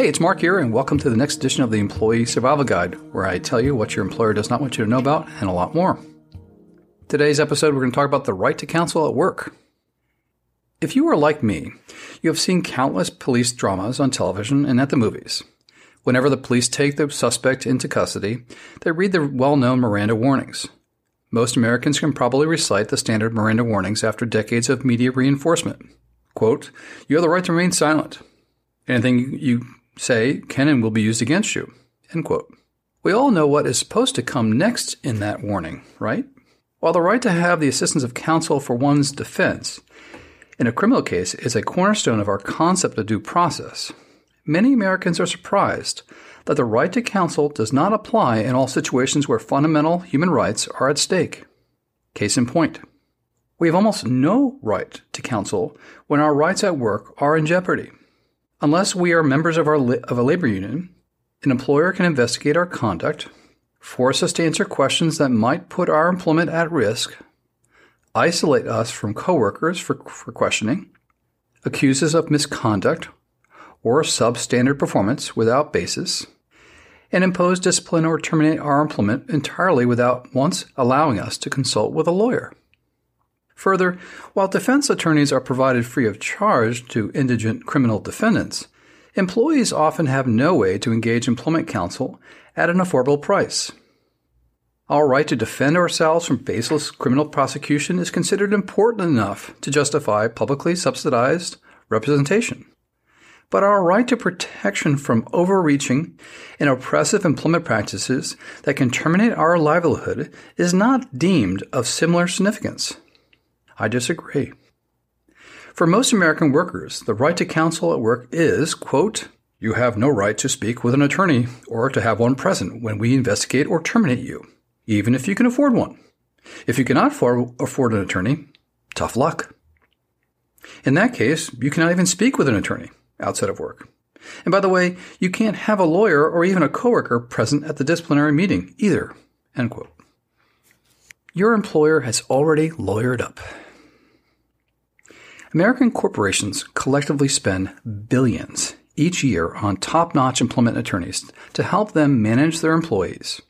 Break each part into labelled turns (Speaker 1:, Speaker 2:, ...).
Speaker 1: Hey, it's Mark here, and welcome to the next edition of the Employee Survival Guide, where I tell you what your employer does not want you to know about and a lot more. Today's episode, we're going to talk about the right to counsel at work. If you are like me, you have seen countless police dramas on television and at the movies. Whenever the police take the suspect into custody, they read the well known Miranda warnings. Most Americans can probably recite the standard Miranda warnings after decades of media reinforcement. Quote, You have the right to remain silent. Anything you say can will be used against you. End quote. We all know what is supposed to come next in that warning, right? While the right to have the assistance of counsel for one's defense in a criminal case is a cornerstone of our concept of due process, many Americans are surprised that the right to counsel does not apply in all situations where fundamental human rights are at stake. Case in point, we have almost no right to counsel when our rights at work are in jeopardy. Unless we are members of, our li- of a labor union, an employer can investigate our conduct, force us to answer questions that might put our employment at risk, isolate us from coworkers for, for questioning, accuse us of misconduct or substandard performance without basis, and impose discipline or terminate our employment entirely without once allowing us to consult with a lawyer. Further, while defense attorneys are provided free of charge to indigent criminal defendants, employees often have no way to engage employment counsel at an affordable price. Our right to defend ourselves from baseless criminal prosecution is considered important enough to justify publicly subsidized representation. But our right to protection from overreaching and oppressive employment practices that can terminate our livelihood is not deemed of similar significance. I disagree. For most American workers, the right to counsel at work is, quote, you have no right to speak with an attorney or to have one present when we investigate or terminate you, even if you can afford one. If you cannot afford an attorney, tough luck. In that case, you cannot even speak with an attorney outside of work. And by the way, you can't have a lawyer or even a coworker present at the disciplinary meeting either. Your employer has already lawyered up. American corporations collectively spend billions each year on top notch employment attorneys to help them manage their employees.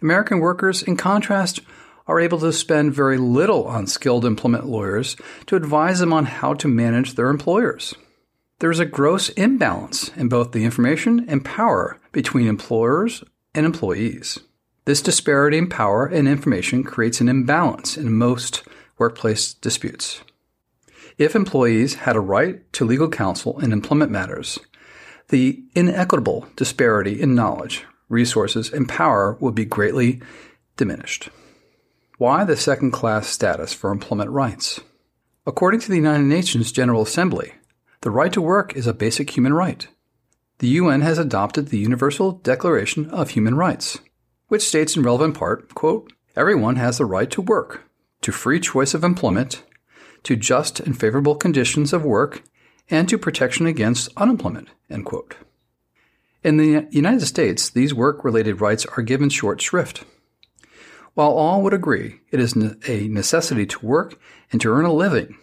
Speaker 1: American workers, in contrast, are able to spend very little on skilled employment lawyers to advise them on how to manage their employers. There is a gross imbalance in both the information and power between employers and employees. This disparity in power and information creates an imbalance in most workplace disputes. If employees had a right to legal counsel in employment matters, the inequitable disparity in knowledge, resources, and power would be greatly diminished. Why the second class status for employment rights? According to the United Nations General Assembly, the right to work is a basic human right. The UN has adopted the Universal Declaration of Human Rights, which states in relevant part, quote, everyone has the right to work, to free choice of employment, to just and favorable conditions of work, and to protection against unemployment. In the United States, these work related rights are given short shrift. While all would agree it is a necessity to work and to earn a living,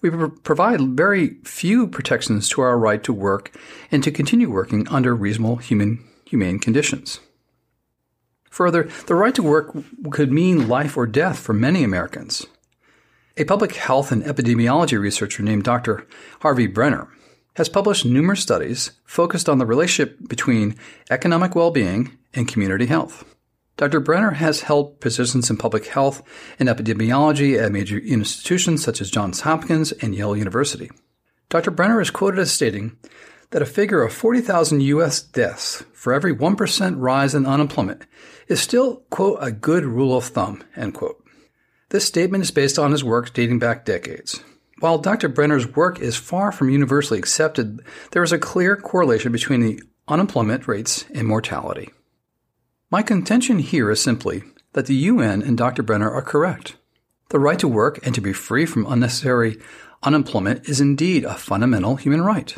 Speaker 1: we provide very few protections to our right to work and to continue working under reasonable human humane conditions. Further, the right to work could mean life or death for many Americans. A public health and epidemiology researcher named Dr. Harvey Brenner has published numerous studies focused on the relationship between economic well being and community health. Dr. Brenner has held positions in public health and epidemiology at major institutions such as Johns Hopkins and Yale University. Dr. Brenner is quoted as stating that a figure of 40,000 U.S. deaths for every 1% rise in unemployment is still, quote, a good rule of thumb, end quote. This statement is based on his work dating back decades. While Dr. Brenner's work is far from universally accepted, there is a clear correlation between the unemployment rates and mortality. My contention here is simply that the UN and Dr. Brenner are correct. The right to work and to be free from unnecessary unemployment is indeed a fundamental human right.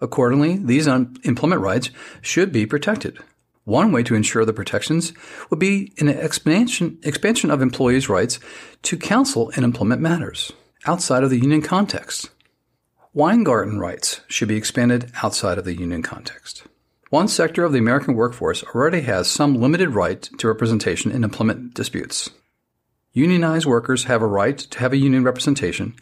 Speaker 1: Accordingly, these unemployment rights should be protected. One way to ensure the protections would be an expansion, expansion of employees' rights to counsel in employment matters outside of the union context. Weingarten rights should be expanded outside of the union context. One sector of the American workforce already has some limited right to representation in employment disputes. Unionized workers have a right to have a union representation,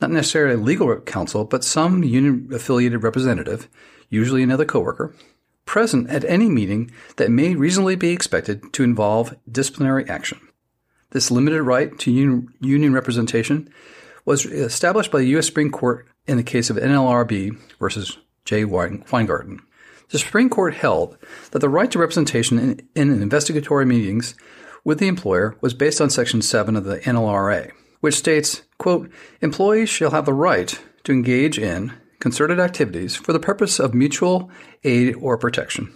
Speaker 1: not necessarily legal counsel, but some union affiliated representative, usually another coworker, present at any meeting that may reasonably be expected to involve disciplinary action. This limited right to union representation was established by the U.S. Supreme Court in the case of NLRB versus J. Weingarten. The Supreme Court held that the right to representation in, in investigatory meetings with the employer was based on Section 7 of the NLRA, which states, quote, employees shall have the right to engage in concerted activities for the purpose of mutual aid or protection.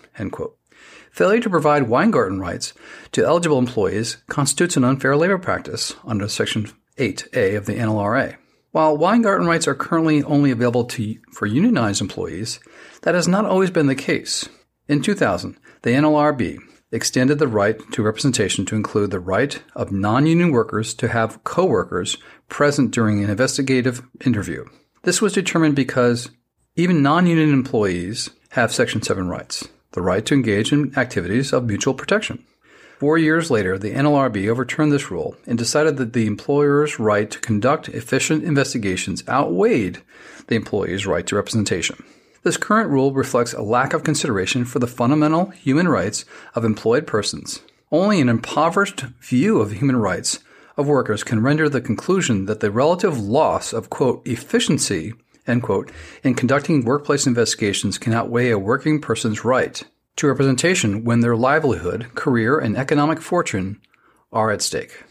Speaker 1: Failure to provide Weingarten rights to eligible employees constitutes an unfair labor practice under Section 8A of the NLRA. While Weingarten rights are currently only available to, for unionized employees, that has not always been the case. In 2000, the NLRB extended the right to representation to include the right of non-union workers to have coworkers present during an investigative interview. This was determined because even non-union employees have Section 7 rights, the right to engage in activities of mutual protection. Four years later, the NLRB overturned this rule and decided that the employer's right to conduct efficient investigations outweighed the employee's right to representation. This current rule reflects a lack of consideration for the fundamental human rights of employed persons. Only an impoverished view of human rights of workers can render the conclusion that the relative loss of, quote, efficiency, end quote, in conducting workplace investigations can outweigh a working person's right to representation when their livelihood, career, and economic fortune are at stake.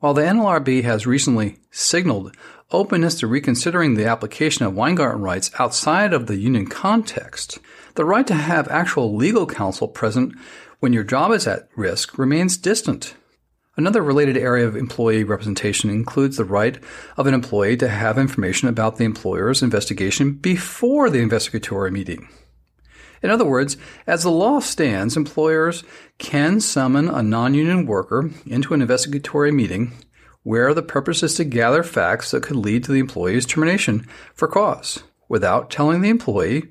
Speaker 1: While the NLRB has recently signaled openness to reconsidering the application of Weingarten rights outside of the union context, the right to have actual legal counsel present when your job is at risk remains distant. Another related area of employee representation includes the right of an employee to have information about the employer's investigation before the investigatory meeting. In other words, as the law stands, employers can summon a non union worker into an investigatory meeting where the purpose is to gather facts that could lead to the employee's termination for cause without telling the employee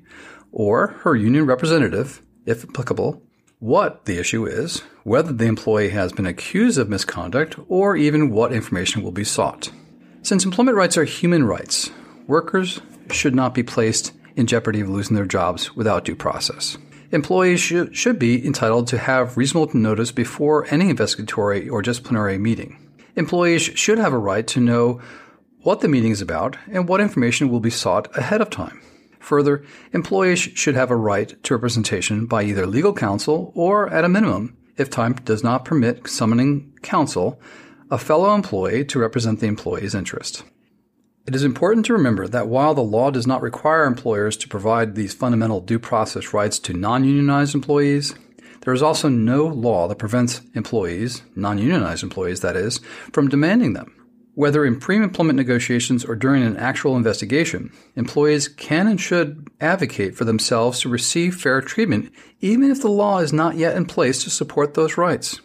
Speaker 1: or her union representative, if applicable, what the issue is, whether the employee has been accused of misconduct, or even what information will be sought. Since employment rights are human rights, workers should not be placed in jeopardy of losing their jobs without due process. Employees should, should be entitled to have reasonable notice before any investigatory or disciplinary meeting. Employees should have a right to know what the meeting is about and what information will be sought ahead of time. Further, employees should have a right to representation by either legal counsel or, at a minimum, if time does not permit summoning counsel, a fellow employee to represent the employee's interest. It is important to remember that while the law does not require employers to provide these fundamental due process rights to non unionized employees, there is also no law that prevents employees, non unionized employees that is, from demanding them. Whether in pre employment negotiations or during an actual investigation, employees can and should advocate for themselves to receive fair treatment, even if the law is not yet in place to support those rights.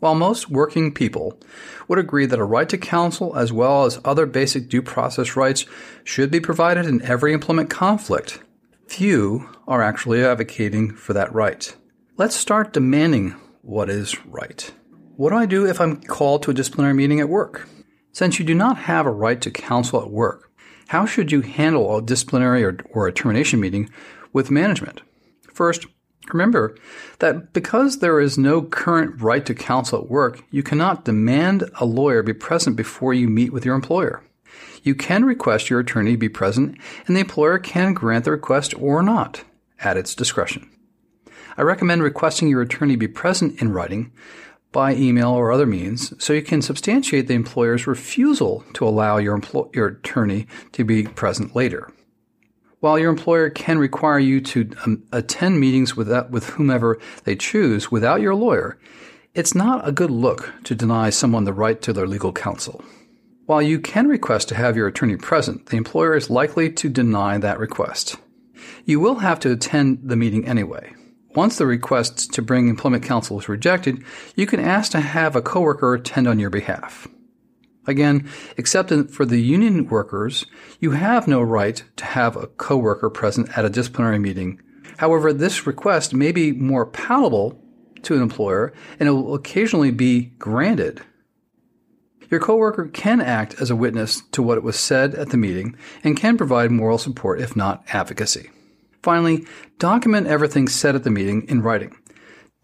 Speaker 1: While most working people would agree that a right to counsel as well as other basic due process rights should be provided in every employment conflict, few are actually advocating for that right. Let's start demanding what is right. What do I do if I'm called to a disciplinary meeting at work? Since you do not have a right to counsel at work, how should you handle a disciplinary or, or a termination meeting with management? First, remember that because there is no current right to counsel at work, you cannot demand a lawyer be present before you meet with your employer. You can request your attorney be present, and the employer can grant the request or not at its discretion. I recommend requesting your attorney be present in writing by email or other means so you can substantiate the employer's refusal to allow your, empl- your attorney to be present later. While your employer can require you to um, attend meetings with, that, with whomever they choose without your lawyer, it's not a good look to deny someone the right to their legal counsel. While you can request to have your attorney present, the employer is likely to deny that request. You will have to attend the meeting anyway. Once the request to bring employment counsel is rejected, you can ask to have a coworker attend on your behalf. Again, except for the union workers, you have no right to have a coworker present at a disciplinary meeting. However, this request may be more palatable to an employer and it will occasionally be granted. Your coworker can act as a witness to what was said at the meeting and can provide moral support if not advocacy. Finally, document everything said at the meeting in writing.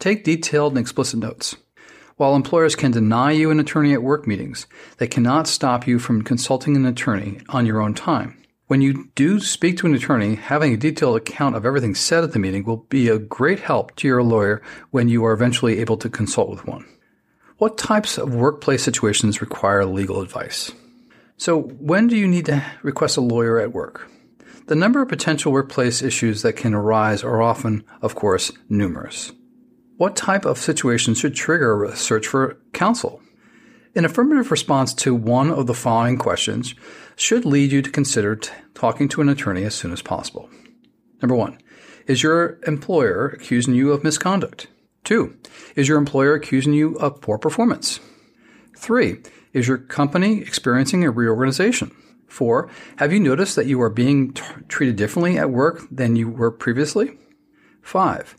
Speaker 1: Take detailed and explicit notes. While employers can deny you an attorney at work meetings, they cannot stop you from consulting an attorney on your own time. When you do speak to an attorney, having a detailed account of everything said at the meeting will be a great help to your lawyer when you are eventually able to consult with one. What types of workplace situations require legal advice? So, when do you need to request a lawyer at work? The number of potential workplace issues that can arise are often, of course, numerous. What type of situation should trigger a search for counsel? An affirmative response to one of the following questions should lead you to consider t- talking to an attorney as soon as possible. Number one, is your employer accusing you of misconduct? Two, is your employer accusing you of poor performance? Three, is your company experiencing a reorganization? Four, have you noticed that you are being t- treated differently at work than you were previously? Five,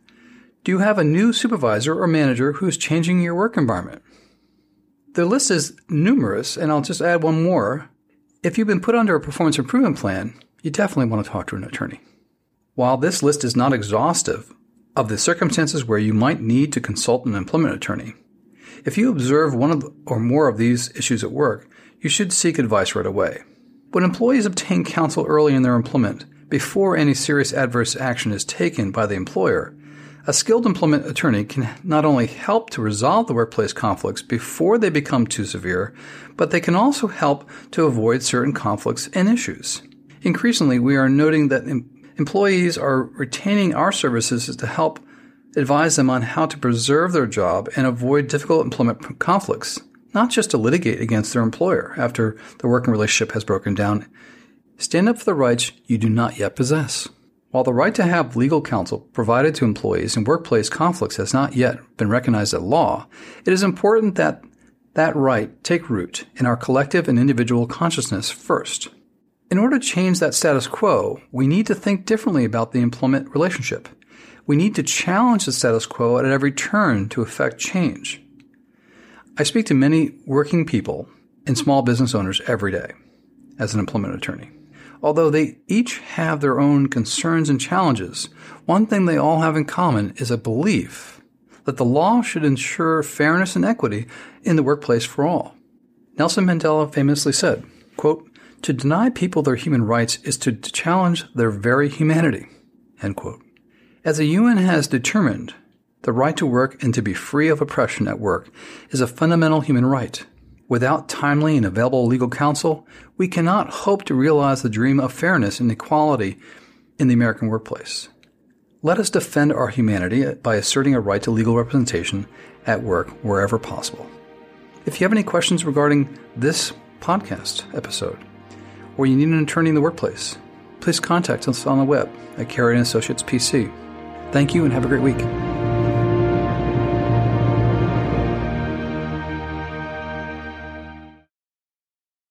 Speaker 1: do you have a new supervisor or manager who's changing your work environment? The list is numerous, and I'll just add one more. If you've been put under a performance improvement plan, you definitely want to talk to an attorney. While this list is not exhaustive of the circumstances where you might need to consult an employment attorney, if you observe one the, or more of these issues at work, you should seek advice right away. When employees obtain counsel early in their employment, before any serious adverse action is taken by the employer, a skilled employment attorney can not only help to resolve the workplace conflicts before they become too severe, but they can also help to avoid certain conflicts and issues. Increasingly, we are noting that em- employees are retaining our services to help advise them on how to preserve their job and avoid difficult employment conflicts, not just to litigate against their employer after the working relationship has broken down. Stand up for the rights you do not yet possess. While the right to have legal counsel provided to employees in workplace conflicts has not yet been recognized at law, it is important that that right take root in our collective and individual consciousness first. In order to change that status quo, we need to think differently about the employment relationship. We need to challenge the status quo at every turn to effect change. I speak to many working people and small business owners every day as an employment attorney. Although they each have their own concerns and challenges, one thing they all have in common is a belief that the law should ensure fairness and equity in the workplace for all. Nelson Mandela famously said, quote, to deny people their human rights is to challenge their very humanity. End quote. As the UN has determined, the right to work and to be free of oppression at work is a fundamental human right. Without timely and available legal counsel, we cannot hope to realize the dream of fairness and equality in the American workplace. Let us defend our humanity by asserting a right to legal representation at work wherever possible. If you have any questions regarding this podcast episode, or you need an attorney in the workplace, please contact us on the web at and Associates PC. Thank you and have a great week.